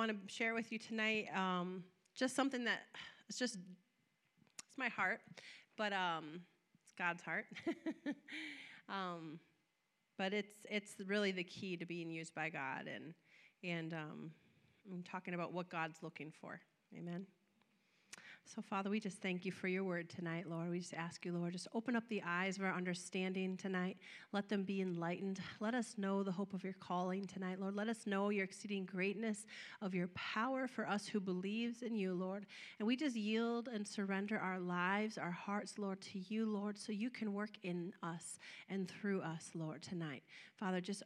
want to share with you tonight um, just something that it's just it's my heart, but um, it's God's heart. um, but it's it's really the key to being used by God, and and um, I'm talking about what God's looking for. Amen. So, Father, we just thank you for your word tonight, Lord. We just ask you, Lord, just open up the eyes of our understanding tonight. Let them be enlightened. Let us know the hope of your calling tonight, Lord. Let us know your exceeding greatness of your power for us who believes in you, Lord. And we just yield and surrender our lives, our hearts, Lord, to you, Lord, so you can work in us and through us, Lord, tonight. Father, just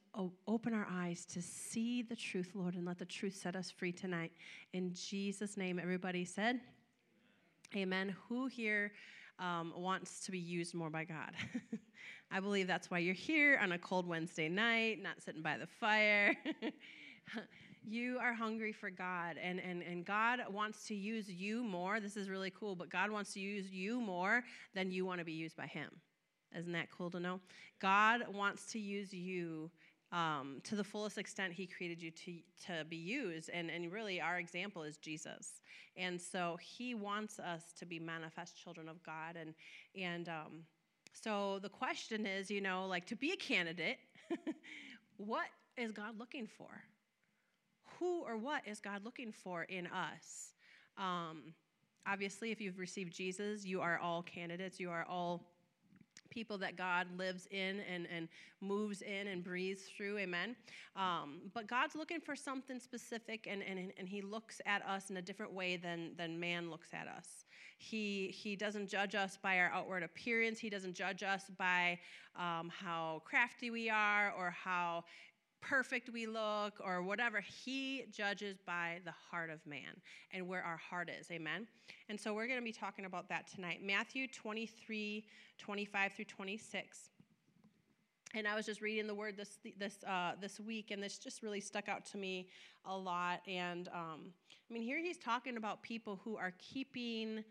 open our eyes to see the truth, Lord, and let the truth set us free tonight. In Jesus' name, everybody said, Amen. Who here um, wants to be used more by God? I believe that's why you're here on a cold Wednesday night, not sitting by the fire. you are hungry for God, and, and, and God wants to use you more. This is really cool, but God wants to use you more than you want to be used by Him. Isn't that cool to know? God wants to use you um, to the fullest extent he created you to, to be used. And, and really, our example is Jesus. And so he wants us to be manifest children of God. And, and um, so the question is, you know, like to be a candidate, what is God looking for? Who or what is God looking for in us? Um, obviously, if you've received Jesus, you are all candidates. You are all people that God lives in and, and moves in and breathes through. Amen. Um, but God's looking for something specific, and, and, and He looks at us in a different way than, than man looks at us. He, he doesn't judge us by our outward appearance, He doesn't judge us by um, how crafty we are or how perfect we look or whatever. He judges by the heart of man and where our heart is. Amen. And so we're going to be talking about that tonight. Matthew 23, 25 through 26. And I was just reading the word this this uh, this week, and this just really stuck out to me a lot. And um, I mean, here he's talking about people who are keeping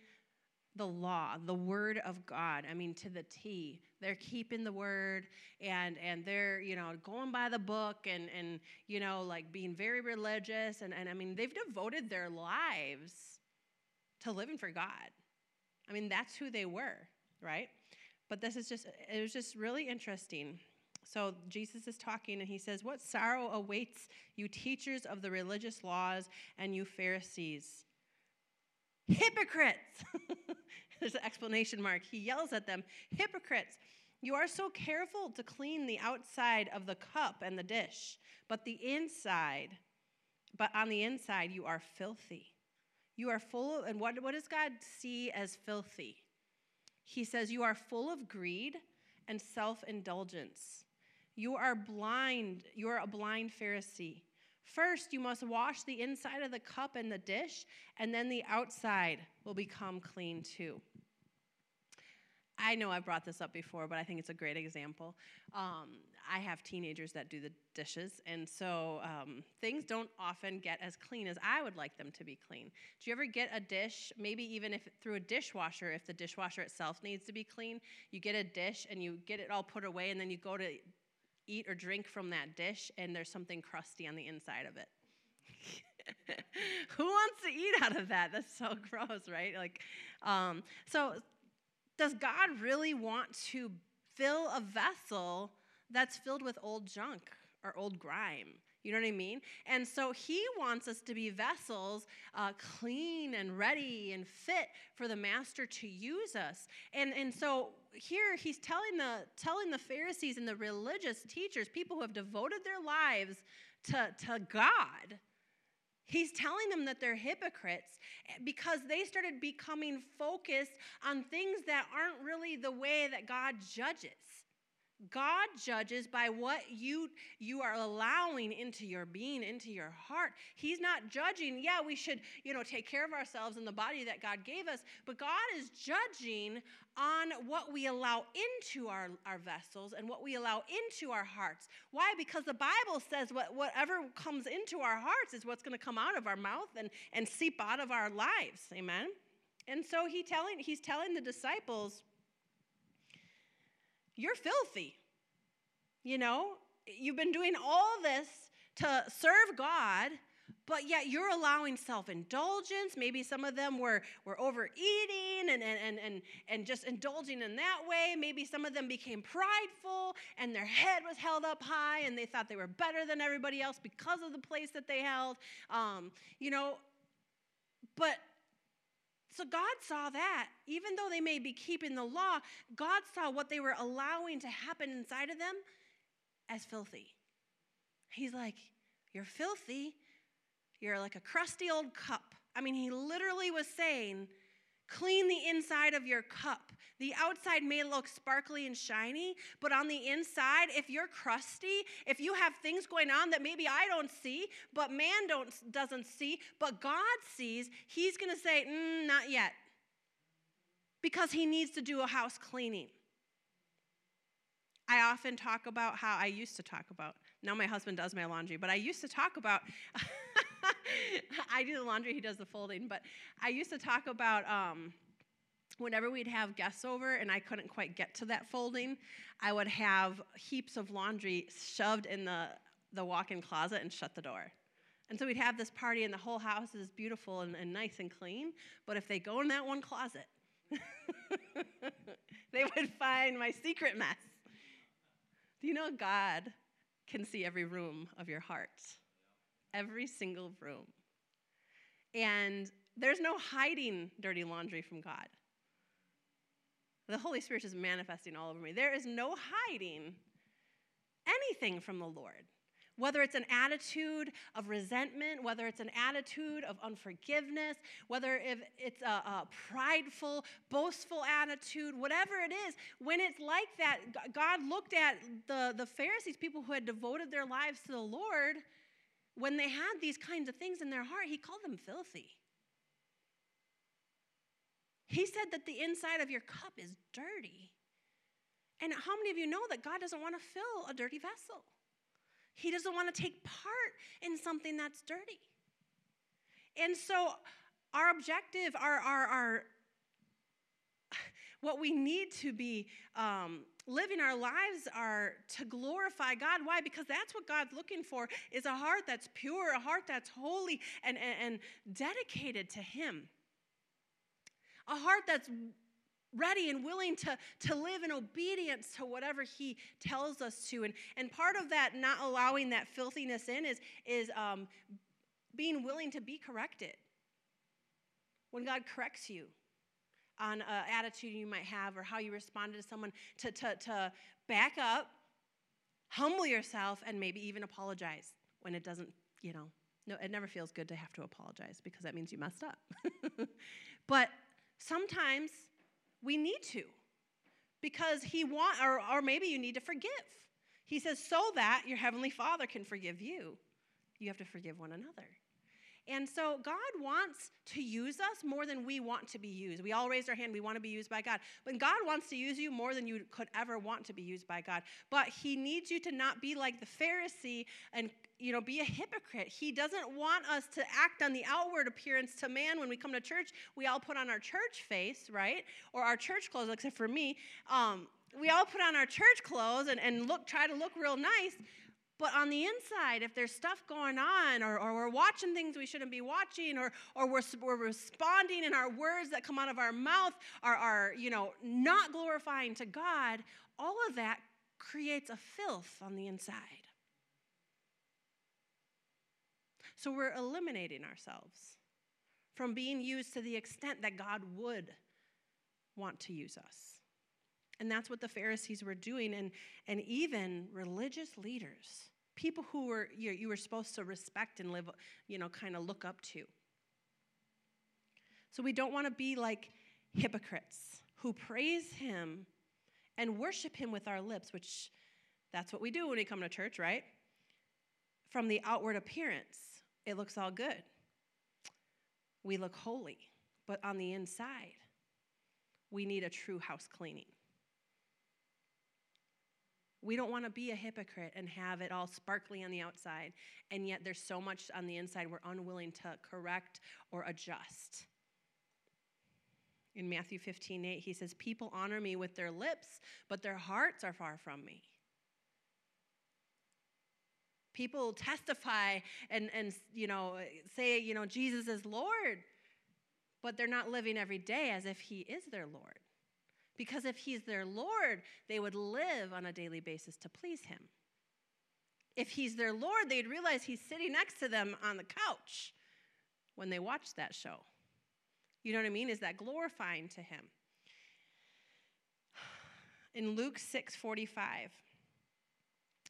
the law, the word of God. I mean, to the T. They're keeping the word and and they're, you know, going by the book and and you know, like being very religious and, and I mean they've devoted their lives to living for God. I mean, that's who they were, right? But this is just it was just really interesting. So Jesus is talking and he says, What sorrow awaits you teachers of the religious laws and you Pharisees? Hypocrites! There's an explanation mark. He yells at them, Hypocrites! You are so careful to clean the outside of the cup and the dish, but the inside, but on the inside, you are filthy. You are full of, and what, what does God see as filthy? He says, You are full of greed and self indulgence. You are blind. You are a blind Pharisee. First, you must wash the inside of the cup and the dish, and then the outside will become clean too. I know I've brought this up before, but I think it's a great example. Um, I have teenagers that do the dishes, and so um, things don't often get as clean as I would like them to be clean. Do you ever get a dish, maybe even if through a dishwasher, if the dishwasher itself needs to be clean, you get a dish and you get it all put away, and then you go to eat or drink from that dish and there's something crusty on the inside of it. Who wants to eat out of that? That's so gross, right? Like, um, so does God really want to fill a vessel that's filled with old junk or old grime? You know what I mean? And so he wants us to be vessels, uh, clean and ready and fit for the master to use us. And, and so here he's telling the, telling the Pharisees and the religious teachers, people who have devoted their lives to, to God, He's telling them that they're hypocrites because they started becoming focused on things that aren't really the way that God judges. God judges by what you you are allowing into your being, into your heart. He's not judging, yeah, we should, you know, take care of ourselves and the body that God gave us, but God is judging on what we allow into our, our vessels and what we allow into our hearts. Why? Because the Bible says what, whatever comes into our hearts is what's going to come out of our mouth and, and seep out of our lives. Amen. And so he telling, he's telling the disciples, you're filthy. You know, you've been doing all this to serve God, but yet you're allowing self-indulgence. Maybe some of them were, were overeating and, and, and, and, and just indulging in that way. Maybe some of them became prideful and their head was held up high and they thought they were better than everybody else because of the place that they held. Um, you know but so God saw that. Even though they may be keeping the law, God saw what they were allowing to happen inside of them as filthy. He's like, You're filthy. You're like a crusty old cup. I mean, he literally was saying, Clean the inside of your cup. The outside may look sparkly and shiny, but on the inside, if you're crusty, if you have things going on that maybe I don't see, but man don't, doesn't see, but God sees, He's going to say, mm, Not yet. Because He needs to do a house cleaning. I often talk about how I used to talk about, now my husband does my laundry, but I used to talk about. I do the laundry, he does the folding. But I used to talk about um, whenever we'd have guests over and I couldn't quite get to that folding, I would have heaps of laundry shoved in the, the walk in closet and shut the door. And so we'd have this party, and the whole house is beautiful and, and nice and clean. But if they go in that one closet, they would find my secret mess. Do you know God can see every room of your heart? Every single room. And there's no hiding dirty laundry from God. The Holy Spirit is manifesting all over me. There is no hiding anything from the Lord. Whether it's an attitude of resentment, whether it's an attitude of unforgiveness, whether if it's a, a, prideful, boastful attitude, whatever it is, when it's like that, God looked at the, the Pharisees, people who had devoted their lives to the Lord, when they had these kinds of things in their heart, he called them filthy. He said that the inside of your cup is dirty. And how many of you know that God doesn't want to fill a dirty vessel? He doesn't want to take part in something that's dirty. And so, our objective, our, our, our what we need to be um, living our lives are to glorify God. Why? Because that's what God's looking for is a heart that's pure, a heart that's holy and, and, and dedicated to Him. A heart that's ready and willing to, to live in obedience to whatever he tells us to. And, and part of that, not allowing that filthiness in, is, is um, being willing to be corrected. When God corrects you, on an attitude you might have or how you responded to someone to, to, to back up, humble yourself, and maybe even apologize when it doesn't, you know, no, it never feels good to have to apologize because that means you messed up. but sometimes we need to because he want or, or maybe you need to forgive. He says, so that your heavenly Father can forgive you, you have to forgive one another. And so God wants to use us more than we want to be used. We all raised our hand, we want to be used by God. But God wants to use you more than you could ever want to be used by God. But He needs you to not be like the Pharisee and you know, be a hypocrite. He doesn't want us to act on the outward appearance to man. When we come to church, we all put on our church face, right? Or our church clothes, except for me. Um, we all put on our church clothes and, and look, try to look real nice. But on the inside, if there's stuff going on, or, or we're watching things we shouldn't be watching, or, or we're, we're responding in our words that come out of our mouth are, are, you know, not glorifying to God, all of that creates a filth on the inside. So we're eliminating ourselves from being used to the extent that God would want to use us. And that's what the Pharisees were doing, and, and even religious leaders people who were you, you were supposed to respect and live, you know, kind of look up to. So we don't want to be like hypocrites who praise him and worship him with our lips, which that's what we do when we come to church, right? From the outward appearance, it looks all good. We look holy, but on the inside, we need a true house cleaning. We don't want to be a hypocrite and have it all sparkly on the outside, and yet there's so much on the inside we're unwilling to correct or adjust. In Matthew 15, 8, he says, People honor me with their lips, but their hearts are far from me. People testify and, and you know, say, you know, Jesus is Lord, but they're not living every day as if He is their Lord. Because if He's their Lord, they would live on a daily basis to please Him. If He's their Lord, they'd realize He's sitting next to them on the couch when they watch that show. You know what I mean? Is that glorifying to Him? In Luke 6 45,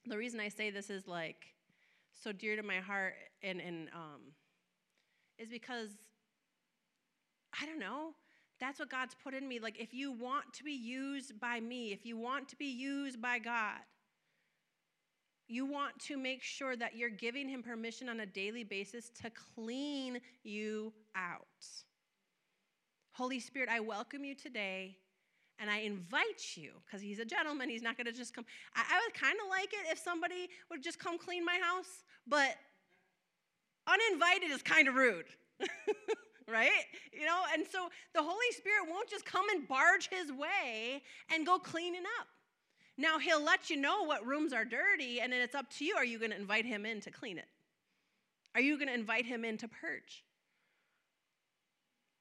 the reason I say this is like so dear to my heart and, and um, is because I don't know. That's what God's put in me. Like, if you want to be used by me, if you want to be used by God, you want to make sure that you're giving Him permission on a daily basis to clean you out. Holy Spirit, I welcome you today and I invite you, because he's a gentleman, he's not going to just come. I, I would kind of like it if somebody would just come clean my house, but uninvited is kind of rude. right? You know, and so the Holy Spirit won't just come and barge his way and go cleaning up. Now, he'll let you know what rooms are dirty, and then it's up to you. Are you going to invite him in to clean it? Are you going to invite him in to purge?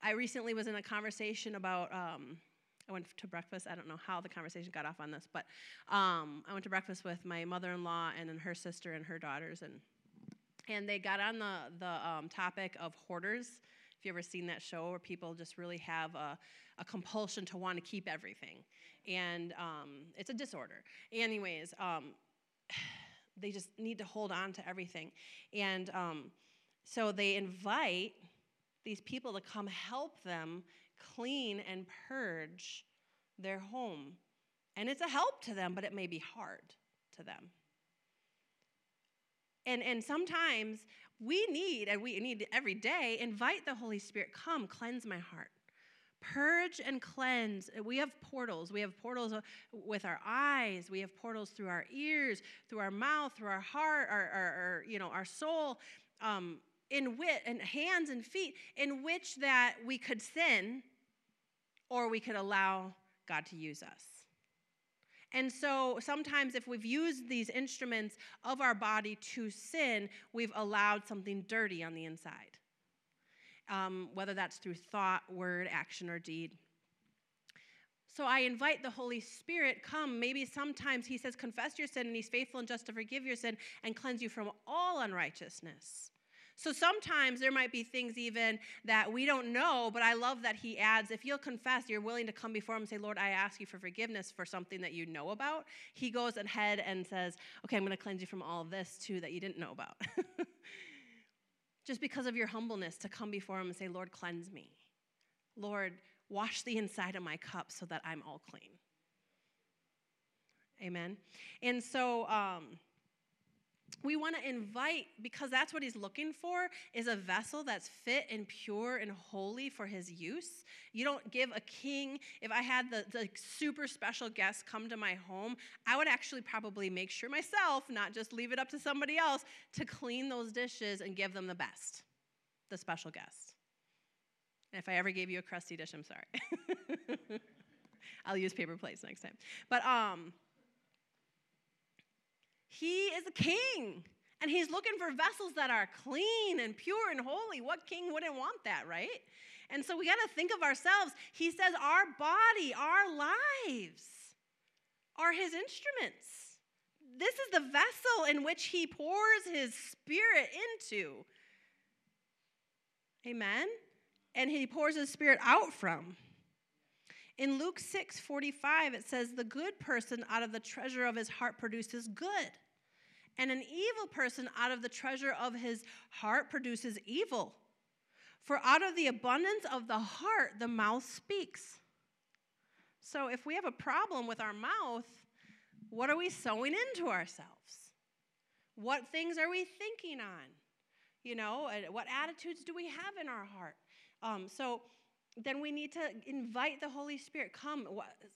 I recently was in a conversation about um, I went to breakfast. I don't know how the conversation got off on this, but um, I went to breakfast with my mother-in-law and then her sister and her daughters, and and they got on the the um, topic of hoarders. If you ever seen that show where people just really have a, a compulsion to want to keep everything, and um, it's a disorder. Anyways, um, they just need to hold on to everything, and um, so they invite these people to come help them clean and purge their home. And it's a help to them, but it may be hard to them. And, and sometimes we need, and we need every day, invite the Holy Spirit, come, cleanse my heart. Purge and cleanse. We have portals. We have portals with our eyes. We have portals through our ears, through our mouth, through our heart, our, our, our you know, our soul. Um, in wit and hands and feet in which that we could sin or we could allow God to use us. And so sometimes, if we've used these instruments of our body to sin, we've allowed something dirty on the inside, um, whether that's through thought, word, action, or deed. So I invite the Holy Spirit, come. Maybe sometimes He says, confess your sin, and He's faithful and just to forgive your sin and cleanse you from all unrighteousness. So sometimes there might be things even that we don't know, but I love that he adds if you'll confess, you're willing to come before him and say, Lord, I ask you for forgiveness for something that you know about. He goes ahead and says, Okay, I'm going to cleanse you from all this too that you didn't know about. Just because of your humbleness to come before him and say, Lord, cleanse me. Lord, wash the inside of my cup so that I'm all clean. Amen. And so, um, we want to invite because that's what he's looking for is a vessel that's fit and pure and holy for his use. You don't give a king if i had the, the super special guest come to my home i would actually probably make sure myself not just leave it up to somebody else to clean those dishes and give them the best the special guest. And if i ever gave you a crusty dish i'm sorry. I'll use paper plates next time. But um he is a king. And he's looking for vessels that are clean and pure and holy. What king wouldn't want that, right? And so we got to think of ourselves. He says, Our body, our lives are his instruments. This is the vessel in which he pours his spirit into. Amen? And he pours his spirit out from. In Luke 6 45, it says, The good person out of the treasure of his heart produces good and an evil person out of the treasure of his heart produces evil. For out of the abundance of the heart, the mouth speaks. So if we have a problem with our mouth, what are we sowing into ourselves? What things are we thinking on? You know, what attitudes do we have in our heart? Um, so then we need to invite the Holy Spirit. Come.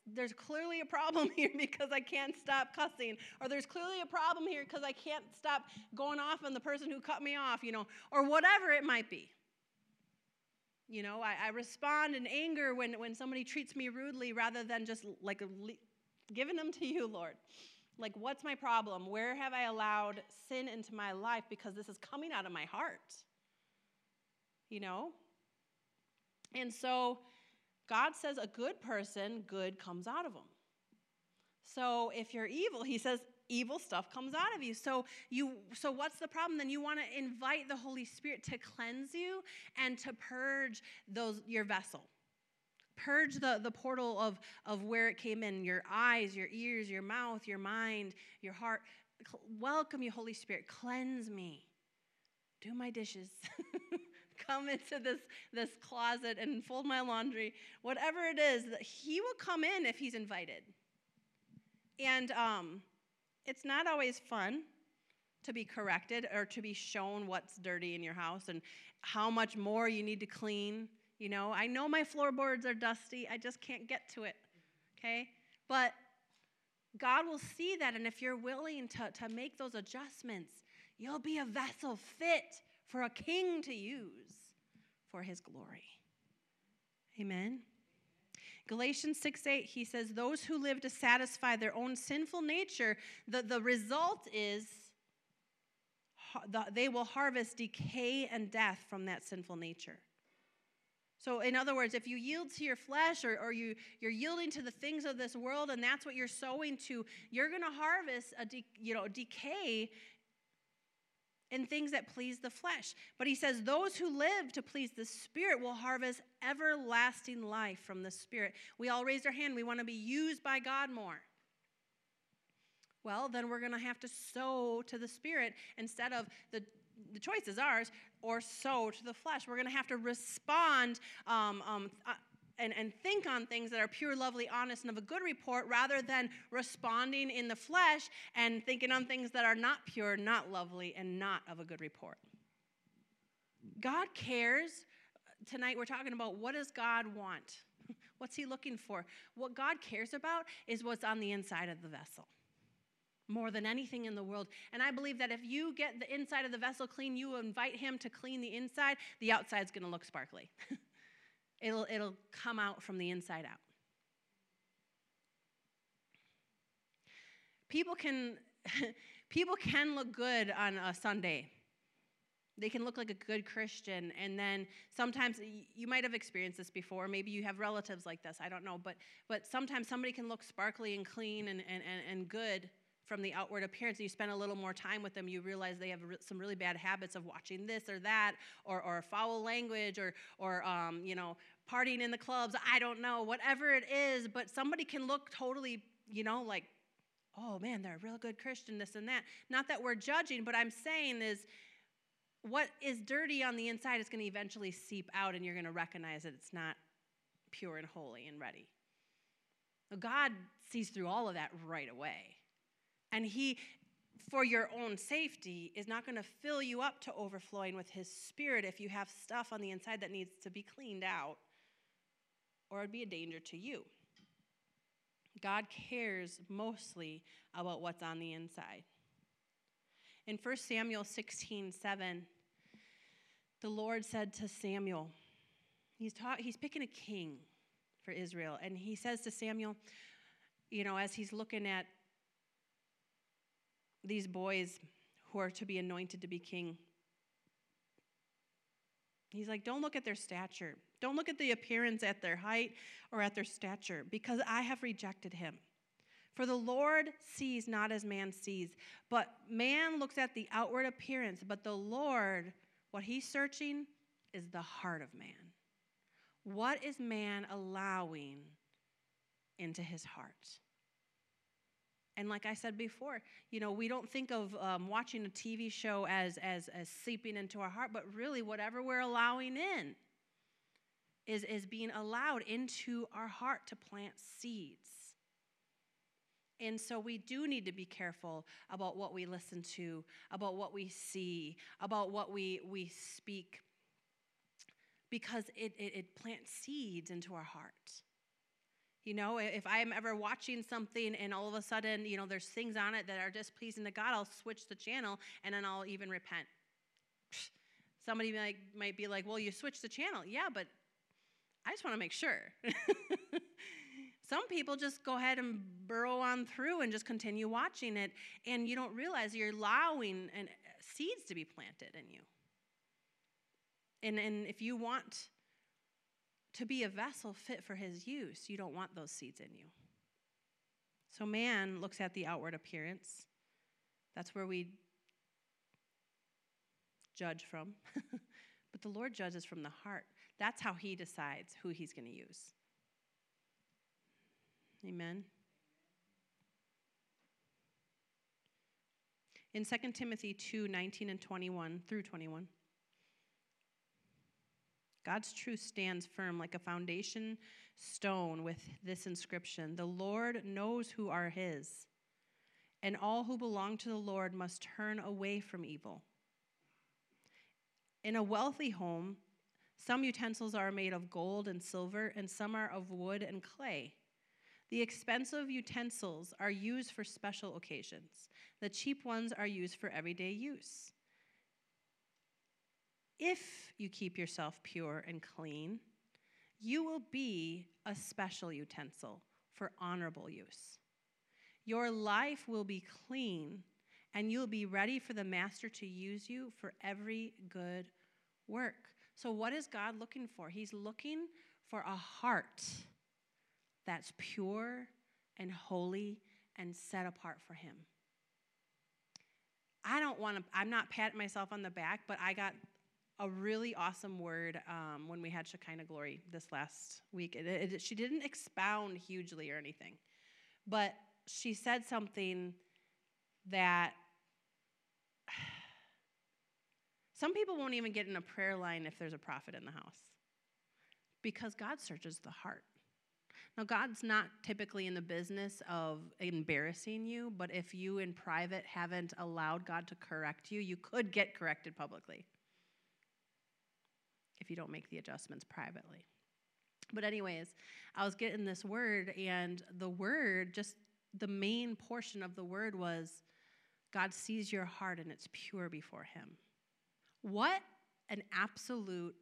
There's clearly a problem here because I can't stop cussing, or there's clearly a problem here because I can't stop going off on the person who cut me off, you know, or whatever it might be. You know, I, I respond in anger when, when somebody treats me rudely rather than just like giving them to you, Lord. Like, what's my problem? Where have I allowed sin into my life because this is coming out of my heart? You know? And so, God says a good person, good comes out of them. So, if you're evil, He says evil stuff comes out of you. So you so what's the problem? Then you want to invite the Holy Spirit to cleanse you and to purge those your vessel. Purge the, the portal of, of where it came in your eyes, your ears, your mouth, your mind, your heart. Welcome you, Holy Spirit. Cleanse me. Do my dishes. come into this, this closet and fold my laundry. Whatever it is, He will come in if He's invited. And um, it's not always fun to be corrected or to be shown what's dirty in your house and how much more you need to clean. You know, I know my floorboards are dusty, I just can't get to it. Okay? But God will see that, and if you're willing to, to make those adjustments, you'll be a vessel fit for a king to use for his glory. Amen. Galatians 6 8, he says, Those who live to satisfy their own sinful nature, the, the result is they will harvest decay and death from that sinful nature. So, in other words, if you yield to your flesh or, or you, you're yielding to the things of this world and that's what you're sowing to, you're going to harvest a de- you know, decay in things that please the flesh. But he says, Those who live to please the Spirit will harvest everlasting life from the Spirit. We all raised our hand. We want to be used by God more. Well, then we're going to have to sow to the Spirit instead of the, the choice is ours, or sow to the flesh. We're going to have to respond um, um, uh, and, and think on things that are pure, lovely, honest, and of a good report rather than responding in the flesh and thinking on things that are not pure, not lovely, and not of a good report. God cares. Tonight we're talking about what does God want? What's he looking for? What God cares about is what's on the inside of the vessel more than anything in the world. And I believe that if you get the inside of the vessel clean, you invite him to clean the inside, the outside's going to look sparkly. It'll, it'll come out from the inside out. People can, people can look good on a Sunday. They can look like a good Christian, and then sometimes you might have experienced this before. Maybe you have relatives like this. I don't know, but but sometimes somebody can look sparkly and clean and and, and, and good, from the outward appearance. You spend a little more time with them, you realize they have some really bad habits of watching this or that, or, or foul language, or, or um, you know, partying in the clubs. I don't know, whatever it is. But somebody can look totally, you know, like, oh man, they're a real good Christian, this and that. Not that we're judging, but I'm saying is what is dirty on the inside is going to eventually seep out, and you're going to recognize that it's not pure and holy and ready. God sees through all of that right away. And He, for your own safety, is not going to fill you up to overflowing with His Spirit if you have stuff on the inside that needs to be cleaned out, or it'd be a danger to you. God cares mostly about what's on the inside. In 1 Samuel 16 7, the Lord said to Samuel, he's, ta- he's picking a king for Israel, and he says to Samuel, you know, as he's looking at these boys who are to be anointed to be king. He's like, don't look at their stature. Don't look at the appearance at their height or at their stature, because I have rejected him. For the Lord sees not as man sees, but man looks at the outward appearance, but the Lord, what he's searching is the heart of man. What is man allowing into his heart? And like I said before, you know, we don't think of um, watching a TV show as, as, as seeping into our heart, but really, whatever we're allowing in is, is being allowed into our heart to plant seeds. And so we do need to be careful about what we listen to, about what we see, about what we, we speak, because it, it, it plants seeds into our heart. You know, if I'm ever watching something and all of a sudden, you know, there's things on it that are displeasing to God, I'll switch the channel and then I'll even repent. Somebody might, might be like, well, you switched the channel. Yeah, but I just want to make sure. Some people just go ahead and burrow on through and just continue watching it, and you don't realize you're allowing an, uh, seeds to be planted in you. And, and if you want to be a vessel fit for his use, you don't want those seeds in you. So man looks at the outward appearance. That's where we judge from. but the Lord judges from the heart. That's how he decides who he's going to use. Amen. In 2 Timothy 2 19 and 21 through 21, God's truth stands firm like a foundation stone with this inscription The Lord knows who are his, and all who belong to the Lord must turn away from evil. In a wealthy home, some utensils are made of gold and silver, and some are of wood and clay. The expensive utensils are used for special occasions. The cheap ones are used for everyday use. If you keep yourself pure and clean, you will be a special utensil for honorable use. Your life will be clean, and you'll be ready for the master to use you for every good work. So, what is God looking for? He's looking for a heart that's pure and holy and set apart for Him. I don't want to, I'm not patting myself on the back, but I got a really awesome word um, when we had Shekinah Glory this last week. It, it, she didn't expound hugely or anything, but she said something that some people won't even get in a prayer line if there's a prophet in the house because God searches the heart. Now, God's not typically in the business of embarrassing you, but if you in private haven't allowed God to correct you, you could get corrected publicly if you don't make the adjustments privately. But, anyways, I was getting this word, and the word, just the main portion of the word was God sees your heart and it's pure before Him. What an absolute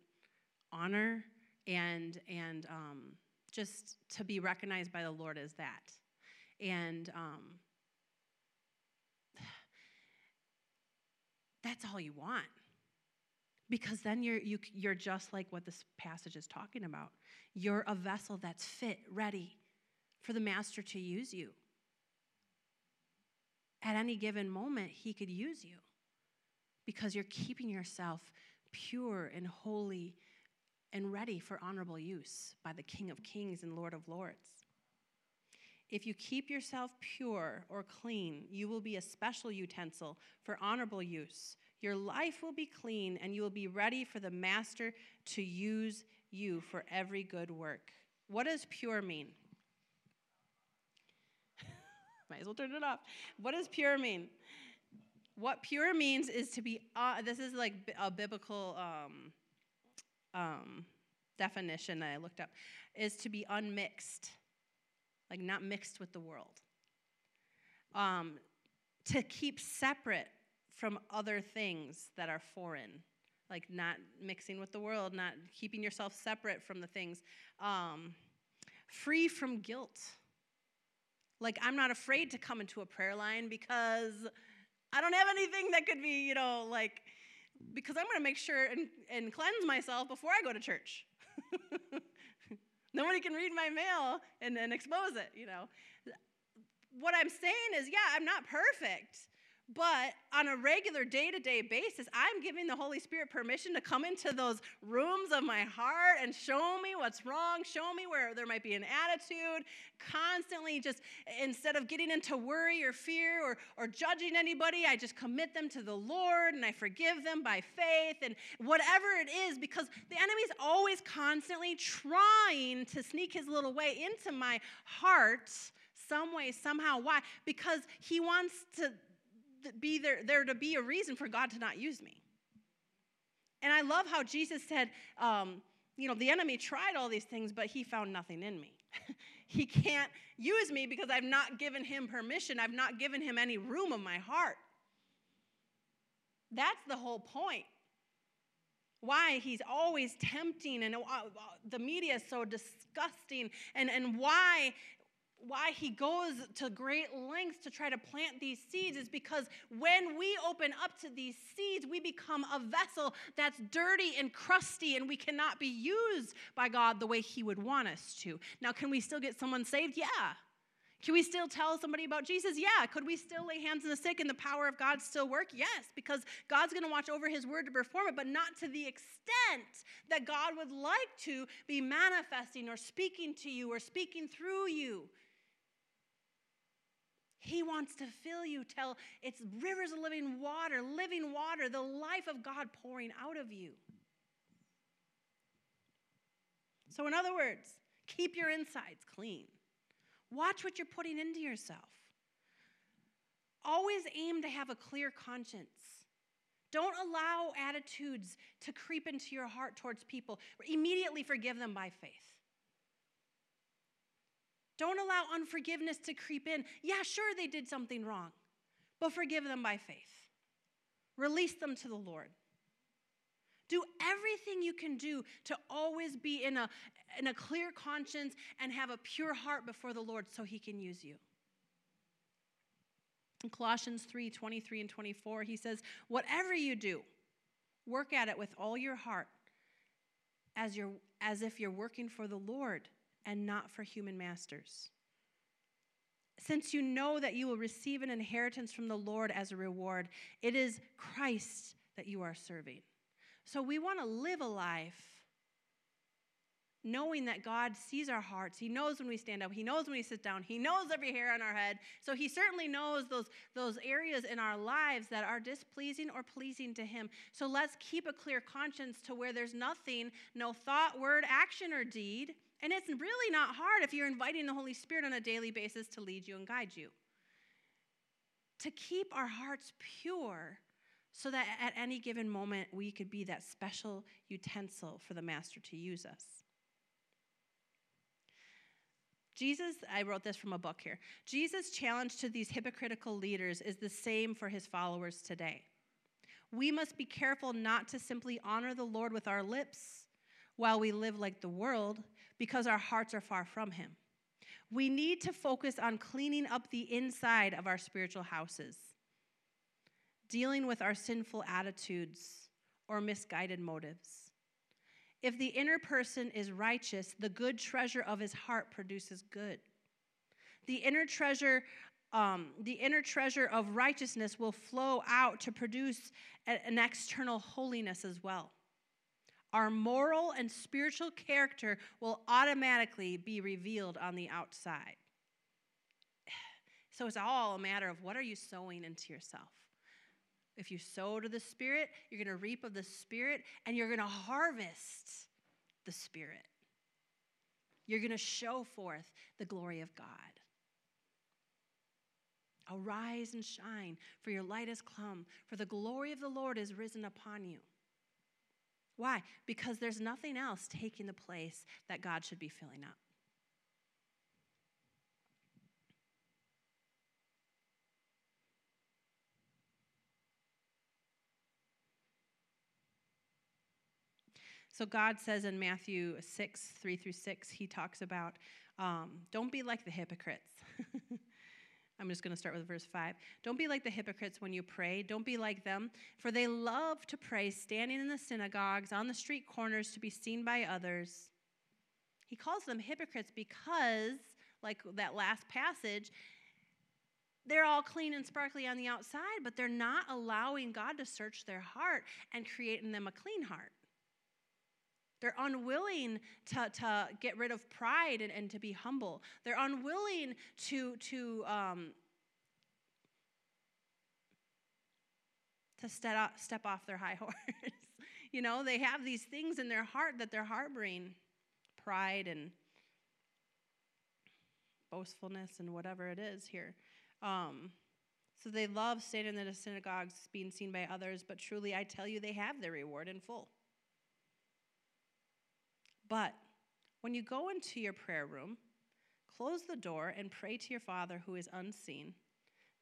honor and, and, um, just to be recognized by the Lord as that. And um, that's all you want. Because then you're, you, you're just like what this passage is talking about. You're a vessel that's fit, ready for the master to use you. At any given moment, he could use you because you're keeping yourself pure and holy and ready for honorable use by the King of Kings and Lord of Lords. If you keep yourself pure or clean, you will be a special utensil for honorable use. Your life will be clean, and you will be ready for the Master to use you for every good work. What does pure mean? Might as well turn it off. What does pure mean? What pure means is to be, uh, this is like a biblical um, um, definition that I looked up is to be unmixed, like not mixed with the world. Um, to keep separate from other things that are foreign, like not mixing with the world, not keeping yourself separate from the things. Um, free from guilt. Like, I'm not afraid to come into a prayer line because I don't have anything that could be, you know, like, because I'm going to make sure and, and cleanse myself before I go to church. Nobody can read my mail and, and expose it, you know. What I'm saying is, yeah, I'm not perfect, but on a regular day to day basis, I'm giving the Holy Spirit permission to come into those rooms of my heart and show me what's wrong, show me where there might be an attitude. Constantly, just instead of getting into worry or fear or, or judging anybody, I just commit them to the Lord and I forgive them by faith and whatever it is, because the enemy's always constantly trying to sneak his little way into my heart some way, somehow. Why? Because he wants to be there, there to be a reason for God to not use me. And I love how Jesus said, um, you know, the enemy tried all these things, but he found nothing in me. he can't use me because I've not given him permission, I've not given him any room in my heart. That's the whole point. why he's always tempting and the media is so disgusting and, and why why he goes to great lengths to try to plant these seeds is because when we open up to these seeds, we become a vessel that's dirty and crusty, and we cannot be used by God the way he would want us to. Now, can we still get someone saved? Yeah. Can we still tell somebody about Jesus? Yeah. Could we still lay hands on the sick and the power of God still work? Yes, because God's going to watch over his word to perform it, but not to the extent that God would like to be manifesting or speaking to you or speaking through you. He wants to fill you till it's rivers of living water, living water, the life of God pouring out of you. So, in other words, keep your insides clean. Watch what you're putting into yourself. Always aim to have a clear conscience. Don't allow attitudes to creep into your heart towards people. Immediately forgive them by faith. Don't allow unforgiveness to creep in. Yeah, sure, they did something wrong, but forgive them by faith. Release them to the Lord. Do everything you can do to always be in a, in a clear conscience and have a pure heart before the Lord so he can use you. In Colossians 3 23 and 24, he says, Whatever you do, work at it with all your heart as, you're, as if you're working for the Lord and not for human masters. Since you know that you will receive an inheritance from the Lord as a reward, it is Christ that you are serving. So we want to live a life knowing that God sees our hearts. He knows when we stand up, He knows when we sit down, He knows every hair on our head. So He certainly knows those, those areas in our lives that are displeasing or pleasing to Him. So let's keep a clear conscience to where there's nothing, no thought, word, action, or deed and it's really not hard if you're inviting the Holy Spirit on a daily basis to lead you and guide you. To keep our hearts pure so that at any given moment we could be that special utensil for the Master to use us. Jesus, I wrote this from a book here. Jesus' challenge to these hypocritical leaders is the same for his followers today. We must be careful not to simply honor the Lord with our lips while we live like the world, because our hearts are far from Him. We need to focus on cleaning up the inside of our spiritual houses, dealing with our sinful attitudes or misguided motives. If the inner person is righteous, the good treasure of his heart produces good. The inner treasure, um, the inner treasure of righteousness will flow out to produce an external holiness as well our moral and spiritual character will automatically be revealed on the outside. So it's all a matter of what are you sowing into yourself? If you sow to the Spirit, you're going to reap of the Spirit and you're going to harvest the Spirit. You're going to show forth the glory of God. Arise and shine, for your light has come, for the glory of the Lord is risen upon you. Why? Because there's nothing else taking the place that God should be filling up. So God says in Matthew 6, 3 through 6, he talks about um, don't be like the hypocrites. I'm just going to start with verse 5. Don't be like the hypocrites when you pray. Don't be like them, for they love to pray standing in the synagogues, on the street corners to be seen by others. He calls them hypocrites because, like that last passage, they're all clean and sparkly on the outside, but they're not allowing God to search their heart and create in them a clean heart. They're unwilling to, to get rid of pride and, and to be humble. They're unwilling to, to, um, to step, off, step off their high horse. you know, they have these things in their heart that they're harboring pride and boastfulness and whatever it is here. Um, so they love standing in the synagogues, being seen by others, but truly I tell you, they have their reward in full. But when you go into your prayer room, close the door and pray to your Father who is unseen.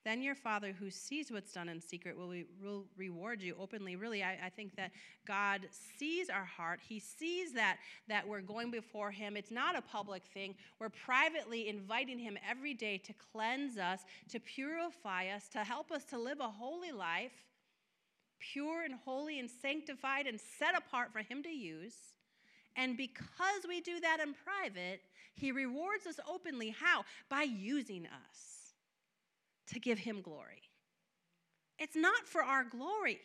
then your Father who sees what's done in secret will, re- will reward you openly. Really, I, I, think that God sees our heart. He sees that, that we're going before Him. It's not a public thing. We're privately inviting Him every day to cleanse us, to purify us, to help us to live a holy life, pure and holy and sanctified and set apart for Him to use. And because we do that in private, He rewards us openly. How? By using us to give him glory. It's not for our glory.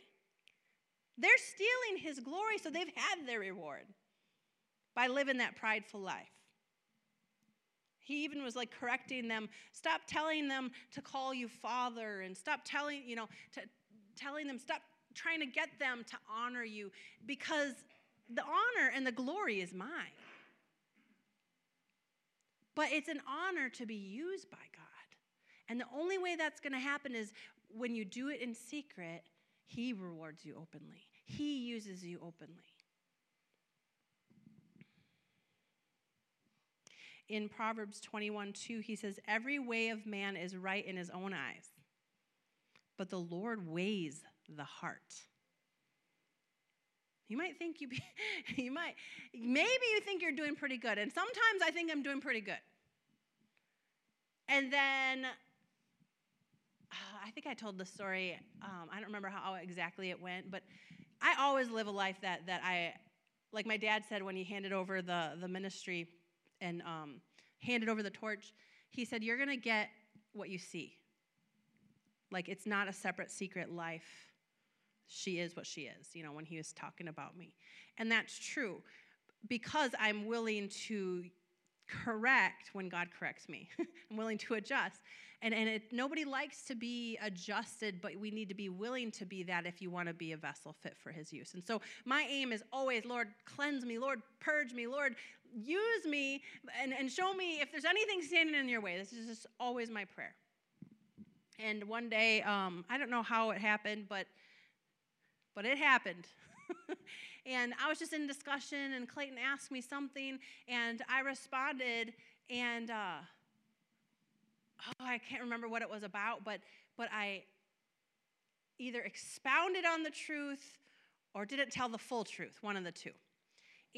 They're stealing his glory, so they've had their reward by living that prideful life. He even was like correcting them. Stop telling them to call you father and stop telling, you know, to telling them, stop trying to get them to honor you because the honor and the glory is mine. But it's an honor to be used by God. And the only way that's going to happen is when you do it in secret, He rewards you openly, He uses you openly. In Proverbs 21 2, he says, Every way of man is right in his own eyes, but the Lord weighs the heart. You might think you, be, you might, maybe you think you're doing pretty good. And sometimes I think I'm doing pretty good. And then I think I told the story. Um, I don't remember how exactly it went, but I always live a life that that I, like my dad said when he handed over the the ministry and um, handed over the torch. He said, "You're gonna get what you see. Like it's not a separate secret life. She is what she is." You know, when he was talking about me, and that's true because I'm willing to correct when God corrects me. I'm willing to adjust. And, and it, nobody likes to be adjusted, but we need to be willing to be that if you want to be a vessel fit for his use. And so my aim is always, Lord, cleanse me, Lord, purge me, Lord, use me, and, and show me if there's anything standing in your way. This is just always my prayer. And one day, um, I don't know how it happened, but but it happened. and I was just in discussion, and Clayton asked me something, and I responded, and uh, oh, I can't remember what it was about, but, but I either expounded on the truth or didn't tell the full truth, one of the two.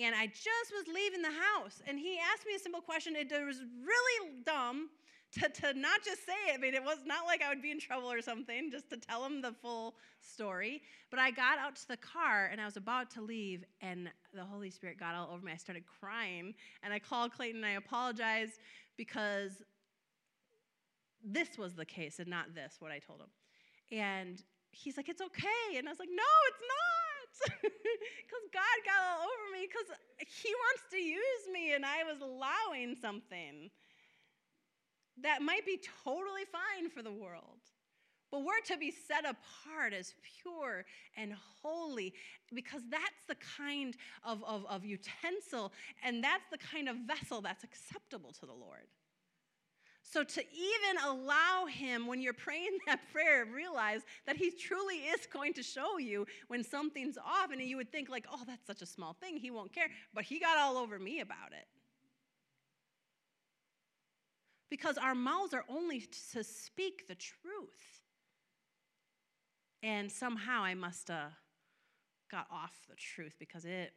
And I just was leaving the house, and he asked me a simple question. It was really dumb to, to not just say it. I mean, it was not like I would be in trouble or something, just to tell him the full story. But I got out to the car, and I was about to leave, and the Holy Spirit got all over me. I started crying, and I called Clayton, and I apologized because this was the case and not this, what I told him. And he's like, it's okay. And I was like, no, it's not. Because God got all over me because he wants to use me and I was allowing something that might be totally fine for the world. But we're to be set apart as pure and holy because that's the kind of, of, of utensil and that's the kind of vessel that's acceptable to the Lord. So, to even allow Him, when you're praying that prayer, realize that He truly is going to show you when something's off. And you would think, like, oh, that's such a small thing. He won't care. But He got all over me about it. Because our mouths are only to speak the truth. And somehow I must have got off the truth because it,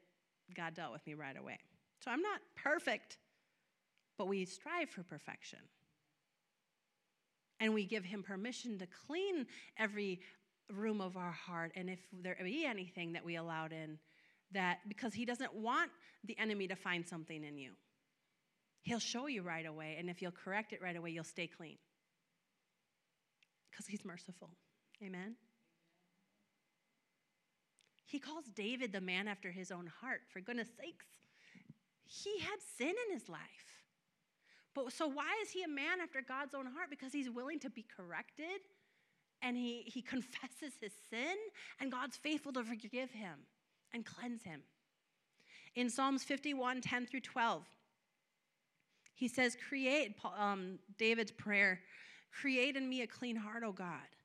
God dealt with me right away. So I'm not perfect, but we strive for perfection and we give him permission to clean every room of our heart. And if there be anything that we allowed in, that because he doesn't want the enemy to find something in you, he'll show you right away. And if you'll correct it right away, you'll stay clean because he's merciful. Amen. He calls David the man after his own heart. For goodness sakes, he had sin in his life. But so why is he a man after God's own heart? Because he's willing to be corrected and he, he confesses his sin, and God's faithful to forgive him and cleanse him. In Psalms 51 10 through 12, he says, Create, um, David's prayer, create in me a clean heart, O God,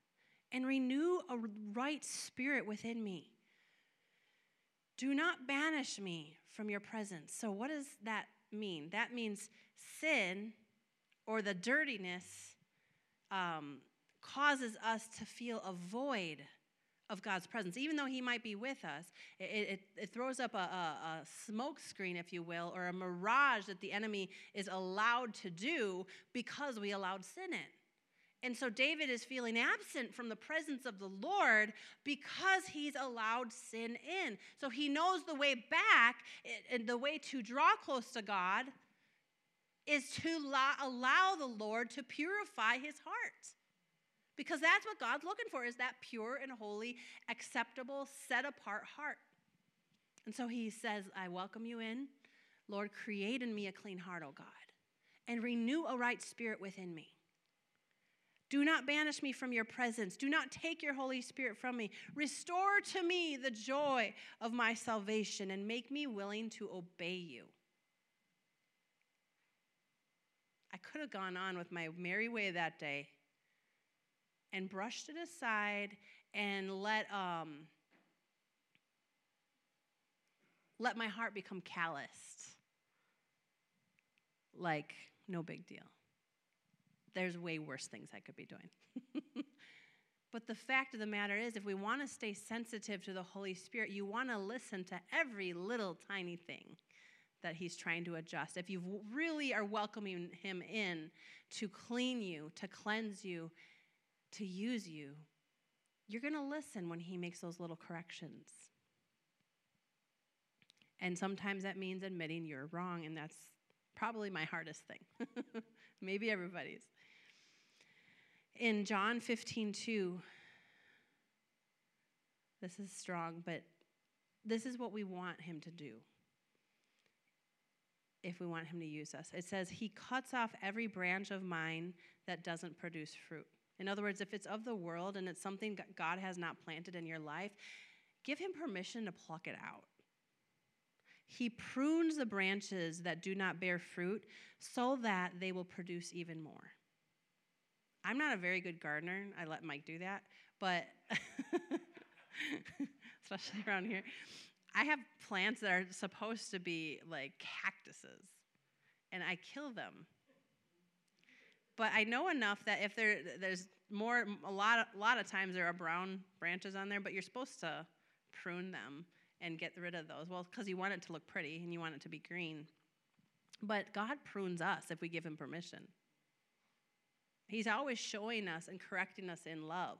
and renew a right spirit within me. Do not banish me from your presence. So, what does that mean? That means sin or the dirtiness um, causes us to feel a void of God's presence. Even though He might be with us, it, it, it throws up a, a, a smoke screen, if you will, or a mirage that the enemy is allowed to do because we allowed sin in. And so David is feeling absent from the presence of the Lord because he's allowed sin in. So he knows the way back and the way to draw close to God is to allow the Lord to purify his heart. Because that's what God's looking for is that pure and holy, acceptable, set apart heart. And so he says, I welcome you in. Lord, create in me a clean heart, O God, and renew a right spirit within me. Do not banish me from your presence. Do not take your Holy Spirit from me. Restore to me the joy of my salvation and make me willing to obey you. I could have gone on with my merry way that day and brushed it aside and let um, let my heart become calloused. Like, no big deal. There's way worse things I could be doing. but the fact of the matter is, if we want to stay sensitive to the Holy Spirit, you want to listen to every little tiny thing that He's trying to adjust. If you really are welcoming Him in to clean you, to cleanse you, to use you, you're going to listen when He makes those little corrections. And sometimes that means admitting you're wrong, and that's probably my hardest thing. Maybe everybody's. In John 15, 2, this is strong, but this is what we want him to do if we want him to use us. It says, He cuts off every branch of mine that doesn't produce fruit. In other words, if it's of the world and it's something God has not planted in your life, give him permission to pluck it out. He prunes the branches that do not bear fruit so that they will produce even more. I'm not a very good gardener. I let Mike do that, but especially around here. I have plants that are supposed to be like cactuses, and I kill them but I know enough that if there there's more a lot a lot of times there are brown branches on there, but you're supposed to prune them and get rid of those. Well, because you want it to look pretty and you want it to be green. But God prunes us if we give him permission. He's always showing us and correcting us in love.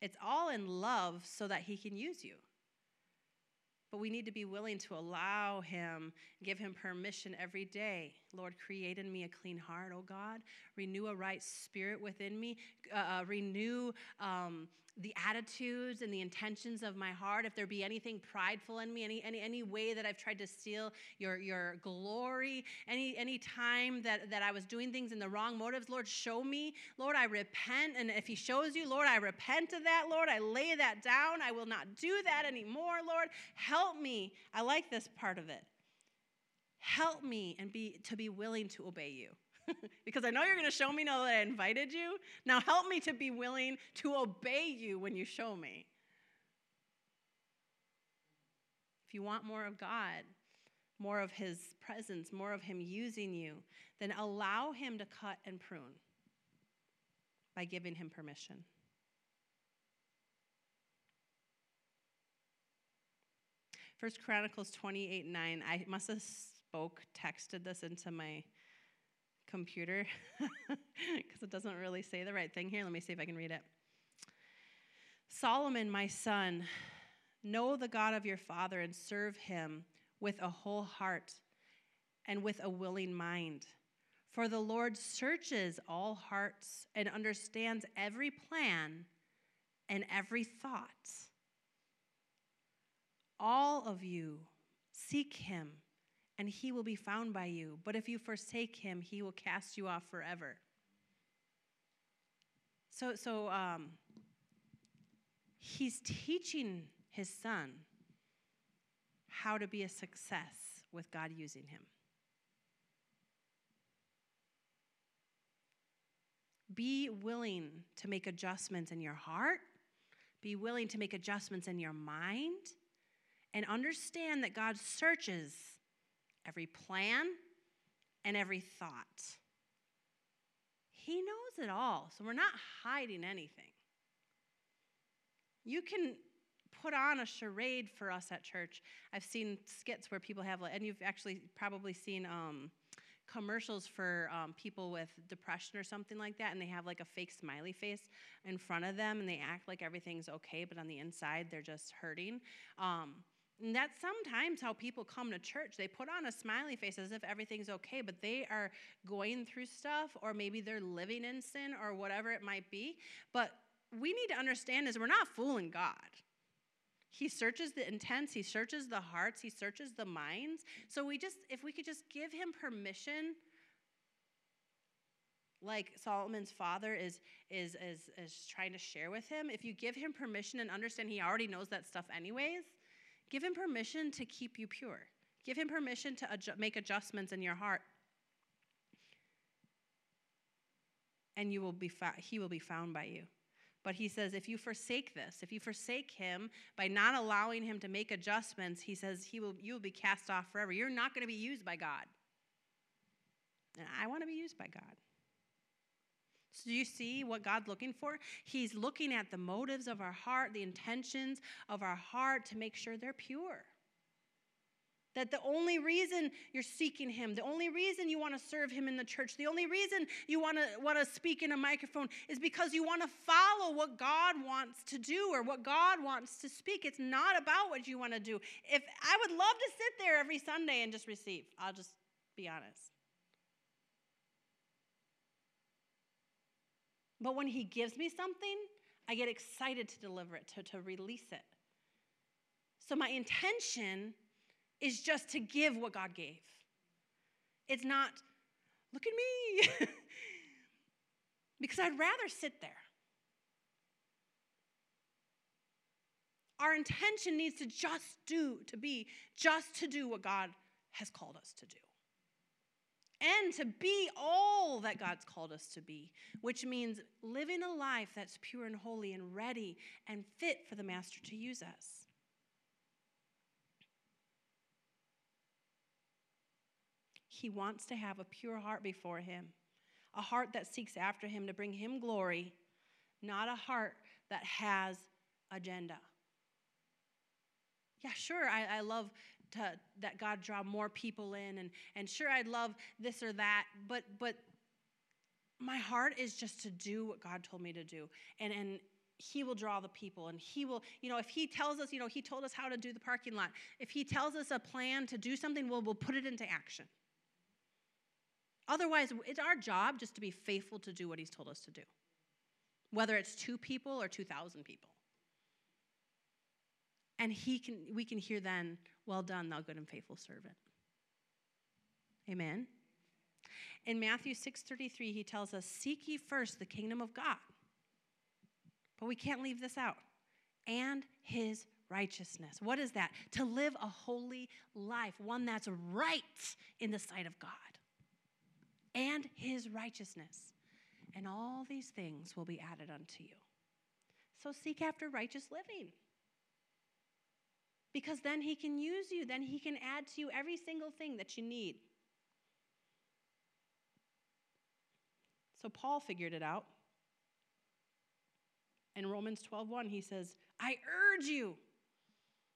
It's all in love so that he can use you. But we need to be willing to allow Him, give Him permission every day. Lord, create in me a clean heart, oh God. Renew a right spirit within me. Uh, uh, renew um, the attitudes and the intentions of my heart. If there be anything prideful in me, any, any, any way that I've tried to steal your, your glory, any, any time that, that I was doing things in the wrong motives, Lord, show me. Lord, I repent. And if He shows you, Lord, I repent of that, Lord. I lay that down. I will not do that anymore, Lord. Help me. I like this part of it. Help me and be to be willing to obey you. because I know you're going to show me now that I invited you. Now help me to be willing to obey you when you show me. If you want more of God, more of His presence, more of Him using you, then allow Him to cut and prune by giving Him permission. First Chronicles 28 9. I must have spoke, texted this into my computer because it doesn't really say the right thing here. Let me see if I can read it. Solomon, my son, know the God of your father and serve him with a whole heart and with a willing mind. For the Lord searches all hearts and understands every plan and every thought. All of you seek him and he will be found by you. But if you forsake him, he will cast you off forever. So, so um, he's teaching his son how to be a success with God using him. Be willing to make adjustments in your heart, be willing to make adjustments in your mind, and understand that God searches every plan, and every thought. He knows it all, so we're not hiding anything. You can put on a charade for us at church. I've seen skits where people have, and you've actually probably seen um, commercials for um, people with depression or something like that, and they have like a fake smiley face in front of them, and they act like everything's okay, but on the inside they're just hurting. Um, and that's sometimes how people come to church. They put on a smiley face as if everything's okay, but they are going through stuff, or maybe they're living in sin, or whatever it might be. But we need to understand is we're not fooling God. He searches the intents, he searches the hearts, he searches the minds. So we just if we could just give him permission like Solomon's father is, is, is, is trying to share with him, if you give him permission and understand he already knows that stuff anyways, give him permission to keep you pure. Give him permission to adju- make adjustments in your heart. And you will be fa- he will be found by you. But he says, if you forsake this, if you forsake him by not allowing him to make adjustments, he says he will, you will be cast off forever. You're not going to be used by God. And I want to be used by God. So, do you see what God's looking for? He's looking at the motives of our heart, the intentions of our heart to make sure they're pure. That the only reason you're seeking Him, the only reason you want to serve Him in the church, the only reason you want to, want to speak in a microphone is because you want to follow what God wants to do or what God wants to speak. It's not about what you want to do. If I would love to sit there every Sunday and just receive, I'll just be honest. But when He gives me something, I get excited to deliver it, to, to release it. So my intention is just to give what God gave. It's not, look at me, because I'd rather sit there. Our intention needs to just do, to be, just to do what God has called us to do. And to be all that God's called us to be, which means living a life that's pure and holy and ready and fit for the Master to use us. He wants to have a pure heart before Him, a heart that seeks after Him to bring Him glory, not a heart that has agenda. Yeah, sure, I, I love to, that God draw more people in, and, and sure, I'd love this or that, but, but my heart is just to do what God told me to do. And, and he will draw the people and he will you know if he tells us you know he told us how to do the parking lot if he tells us a plan to do something well we'll put it into action Otherwise, it's our job just to be faithful to do what He's told us to do, whether it's two people or 2,000 people. And he can, we can hear then, well done, thou good and faithful servant. Amen. In Matthew 6:33, he tells us, Seek ye first the kingdom of God. But we can't leave this out. And his righteousness. What is that? To live a holy life, one that's right in the sight of God and his righteousness. And all these things will be added unto you. So seek after righteous living. Because then he can use you, then he can add to you every single thing that you need. So Paul figured it out. In Romans 12:1 he says, "I urge you,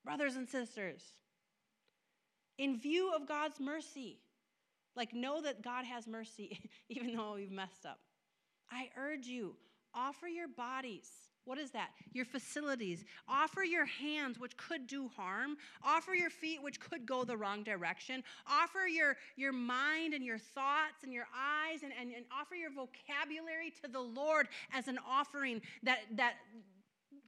brothers and sisters, in view of God's mercy, like, know that God has mercy, even though we've messed up. I urge you, offer your bodies. What is that? Your facilities. Offer your hands, which could do harm. Offer your feet, which could go the wrong direction. Offer your, your mind and your thoughts and your eyes, and, and, and offer your vocabulary to the Lord as an offering that, that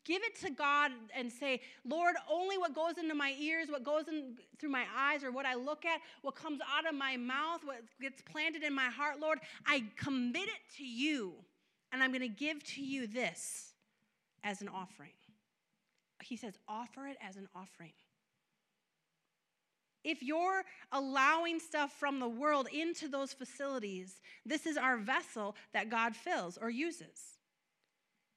Give it to God and say, Lord, only what goes into my ears, what goes in through my eyes, or what I look at, what comes out of my mouth, what gets planted in my heart, Lord, I commit it to you, and I'm going to give to you this as an offering. He says, offer it as an offering. If you're allowing stuff from the world into those facilities, this is our vessel that God fills or uses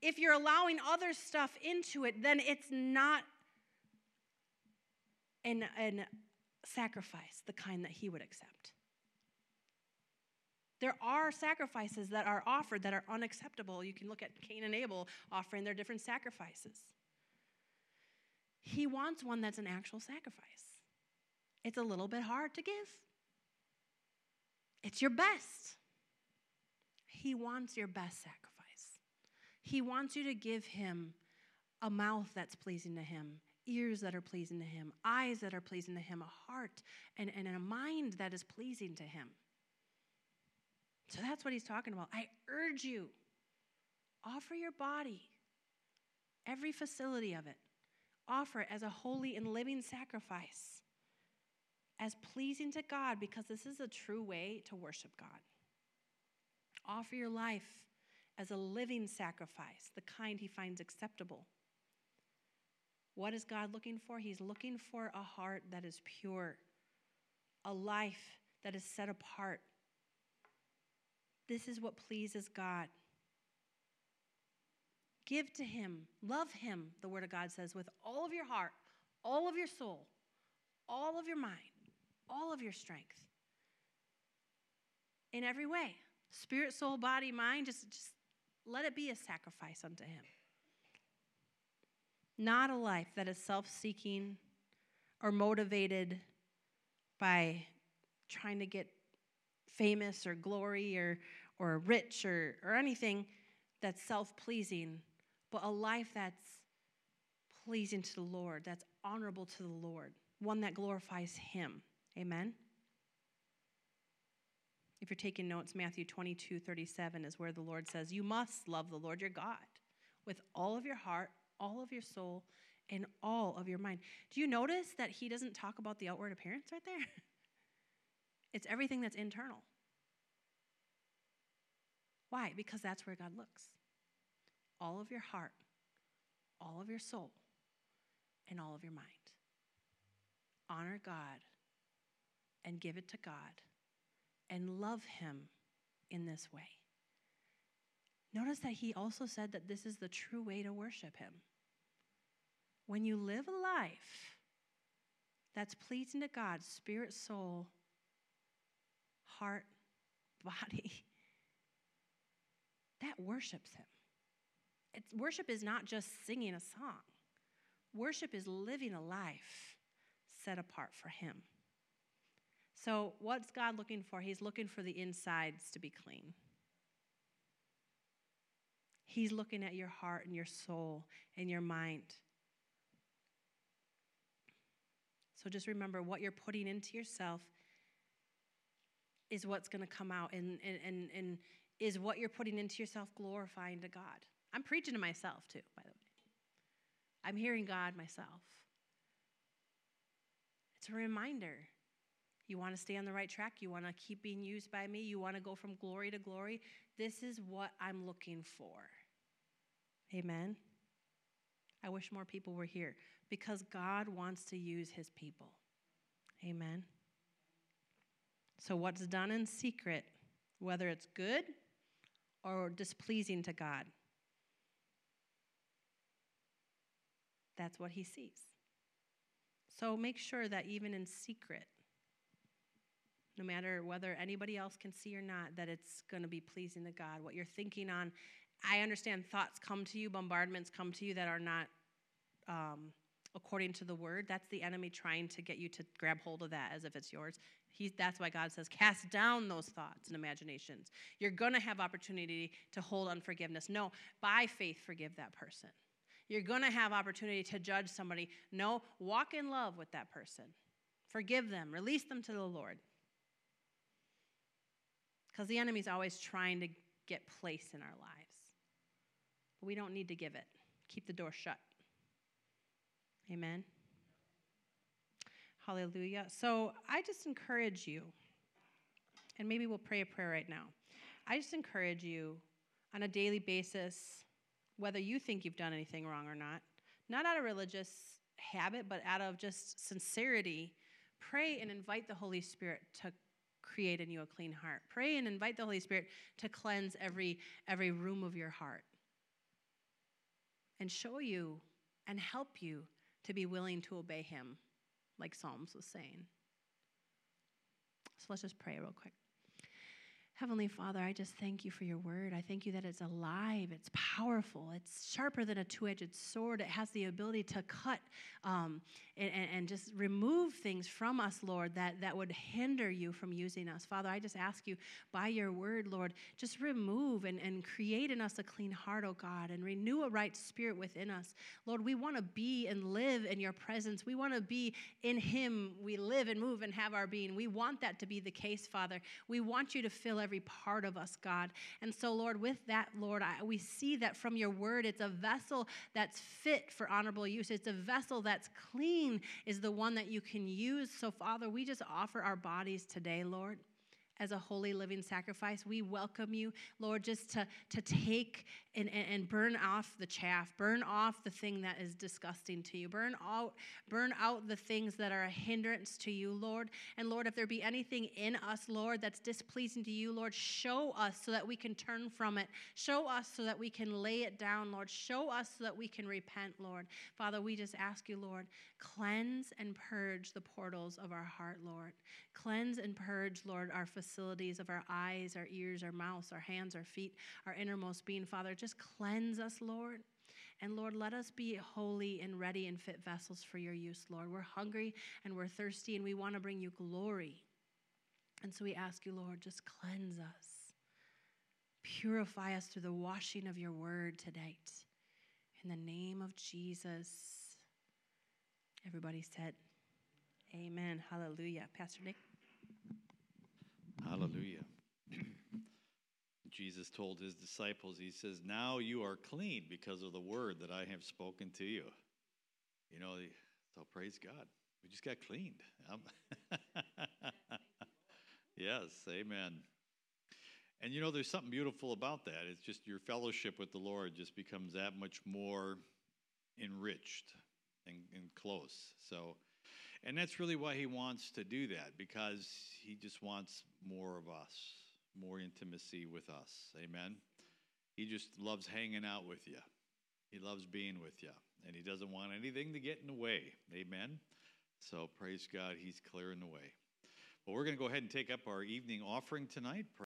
if you're allowing other stuff into it, then it's not an, an sacrifice, the kind that he would accept. There are sacrifices that are offered that are unacceptable. You can look at Cain and Abel offering their different sacrifices. He wants one that's an actual sacrifice. It's a little bit hard to give, it's your best. He wants your best sacrifice. He wants you to give him a mouth that's pleasing to him, ears that are pleasing to him, eyes that are pleasing to him, a heart and, and a mind that is pleasing to him. So that's what he's talking about. I urge you, offer your body, every facility of it, offer it as a holy and living sacrifice, as pleasing to God, because this is a true way to worship God. Offer your life as a living sacrifice, the kind he finds acceptable. What is God looking for? He's looking for a heart that is pure, a life that is set apart this is what pleases God. Give to Him, love Him, the Word of God says, with all of your heart, all of your soul, all of your mind, all of your strength. In every way spirit, soul, body, mind, just, just let it be a sacrifice unto Him. Not a life that is self seeking or motivated by trying to get famous or glory or, or rich or, or anything that's self pleasing, but a life that's pleasing to the Lord, that's honorable to the Lord, one that glorifies Him. Amen? If you're taking notes, Matthew 22 37 is where the Lord says, You must love the Lord your God with all of your heart, all of your soul, and all of your mind. Do you notice that He doesn't talk about the outward appearance right there? It's everything that's internal. Why? Because that's where God looks. All of your heart, all of your soul, and all of your mind. Honor God and give it to God and love Him in this way. Notice that He also said that this is the true way to worship Him. When you live a life that's pleasing to God, spirit, soul, heart, body, that worships Him. It's, worship is not just singing a song, worship is living a life set apart for Him. So, what's God looking for? He's looking for the insides to be clean. He's looking at your heart and your soul and your mind. So just remember what you're putting into yourself is what's going to come out and, and, and, and is what you're putting into yourself glorifying to God. I'm preaching to myself too, by the way. I'm hearing God myself. It's a reminder. You want to stay on the right track? You want to keep being used by me? You want to go from glory to glory? This is what I'm looking for. Amen. I wish more people were here because God wants to use his people. Amen. So, what's done in secret, whether it's good or displeasing to God, that's what He sees. So, make sure that even in secret, no matter whether anybody else can see or not, that it's going to be pleasing to God. What you're thinking on, I understand thoughts come to you, bombardments come to you that are not um, according to the word. That's the enemy trying to get you to grab hold of that as if it's yours. He, that's why God says, cast down those thoughts and imaginations. You're going to have opportunity to hold unforgiveness. No, by faith, forgive that person. You're going to have opportunity to judge somebody. No, walk in love with that person. Forgive them, release them to the Lord. Because the enemy's always trying to get place in our lives. But we don't need to give it. Keep the door shut. Amen. Hallelujah. So I just encourage you, and maybe we'll pray a prayer right now. I just encourage you on a daily basis, whether you think you've done anything wrong or not, not out of religious habit, but out of just sincerity, pray and invite the Holy Spirit to create in you a clean heart. Pray and invite the Holy Spirit to cleanse every, every room of your heart and show you and help you to be willing to obey Him like Psalms was saying. So let's just pray real quick. Heavenly Father, I just thank you for your word. I thank you that it's alive, it's powerful, it's sharper than a two edged sword. It has the ability to cut um, and, and, just remove things from us, Lord, that, that would hinder you from using us. Father, I just ask you by your word, Lord, just remove and, and create in us a clean heart, oh God, and renew a right spirit within us. Lord, we want to be and live in your presence. We want to be in Him. We live and move and have our being. We want that to be the case, Father. We want you to fill every part of us, God. And so, Lord, with that, Lord, I, we see that from your word, it's a vessel that's fit for honorable use. It's a vessel that's clean, is the one that you can use. So, Father, we just offer our bodies today, Lord as a holy living sacrifice. We welcome you, Lord, just to, to take and, and, and, burn off the chaff, burn off the thing that is disgusting to you, burn out, burn out the things that are a hindrance to you, Lord. And Lord, if there be anything in us, Lord, that's displeasing to you, Lord, show us so that we can turn from it. Show us so that we can lay it down, Lord. Show us so that we can repent, Lord. Father, we just ask you, Lord, cleanse and purge the portals of our heart, Lord. Cleanse and purge, Lord, our facilities of our eyes, our ears, our mouths, our hands, our feet, our innermost being, Father. Just cleanse us, Lord. And Lord, let us be holy and ready and fit vessels for your use, Lord. We're hungry and we're thirsty and we want to bring you glory. And so we ask you, Lord, just cleanse us. Purify us through the washing of your word tonight. In the name of Jesus. Everybody said, Amen. Hallelujah. Pastor Nick. Hallelujah. Jesus told his disciples, He says, Now you are clean because of the word that I have spoken to you. You know, so praise God. We just got cleaned. Um, yes, amen. And you know, there's something beautiful about that. It's just your fellowship with the Lord just becomes that much more enriched and, and close. So, and that's really why he wants to do that because he just wants more of us more intimacy with us. Amen. He just loves hanging out with you. He loves being with you. And he doesn't want anything to get in the way. Amen. So praise God, he's clearing the way. Well, we're going to go ahead and take up our evening offering tonight.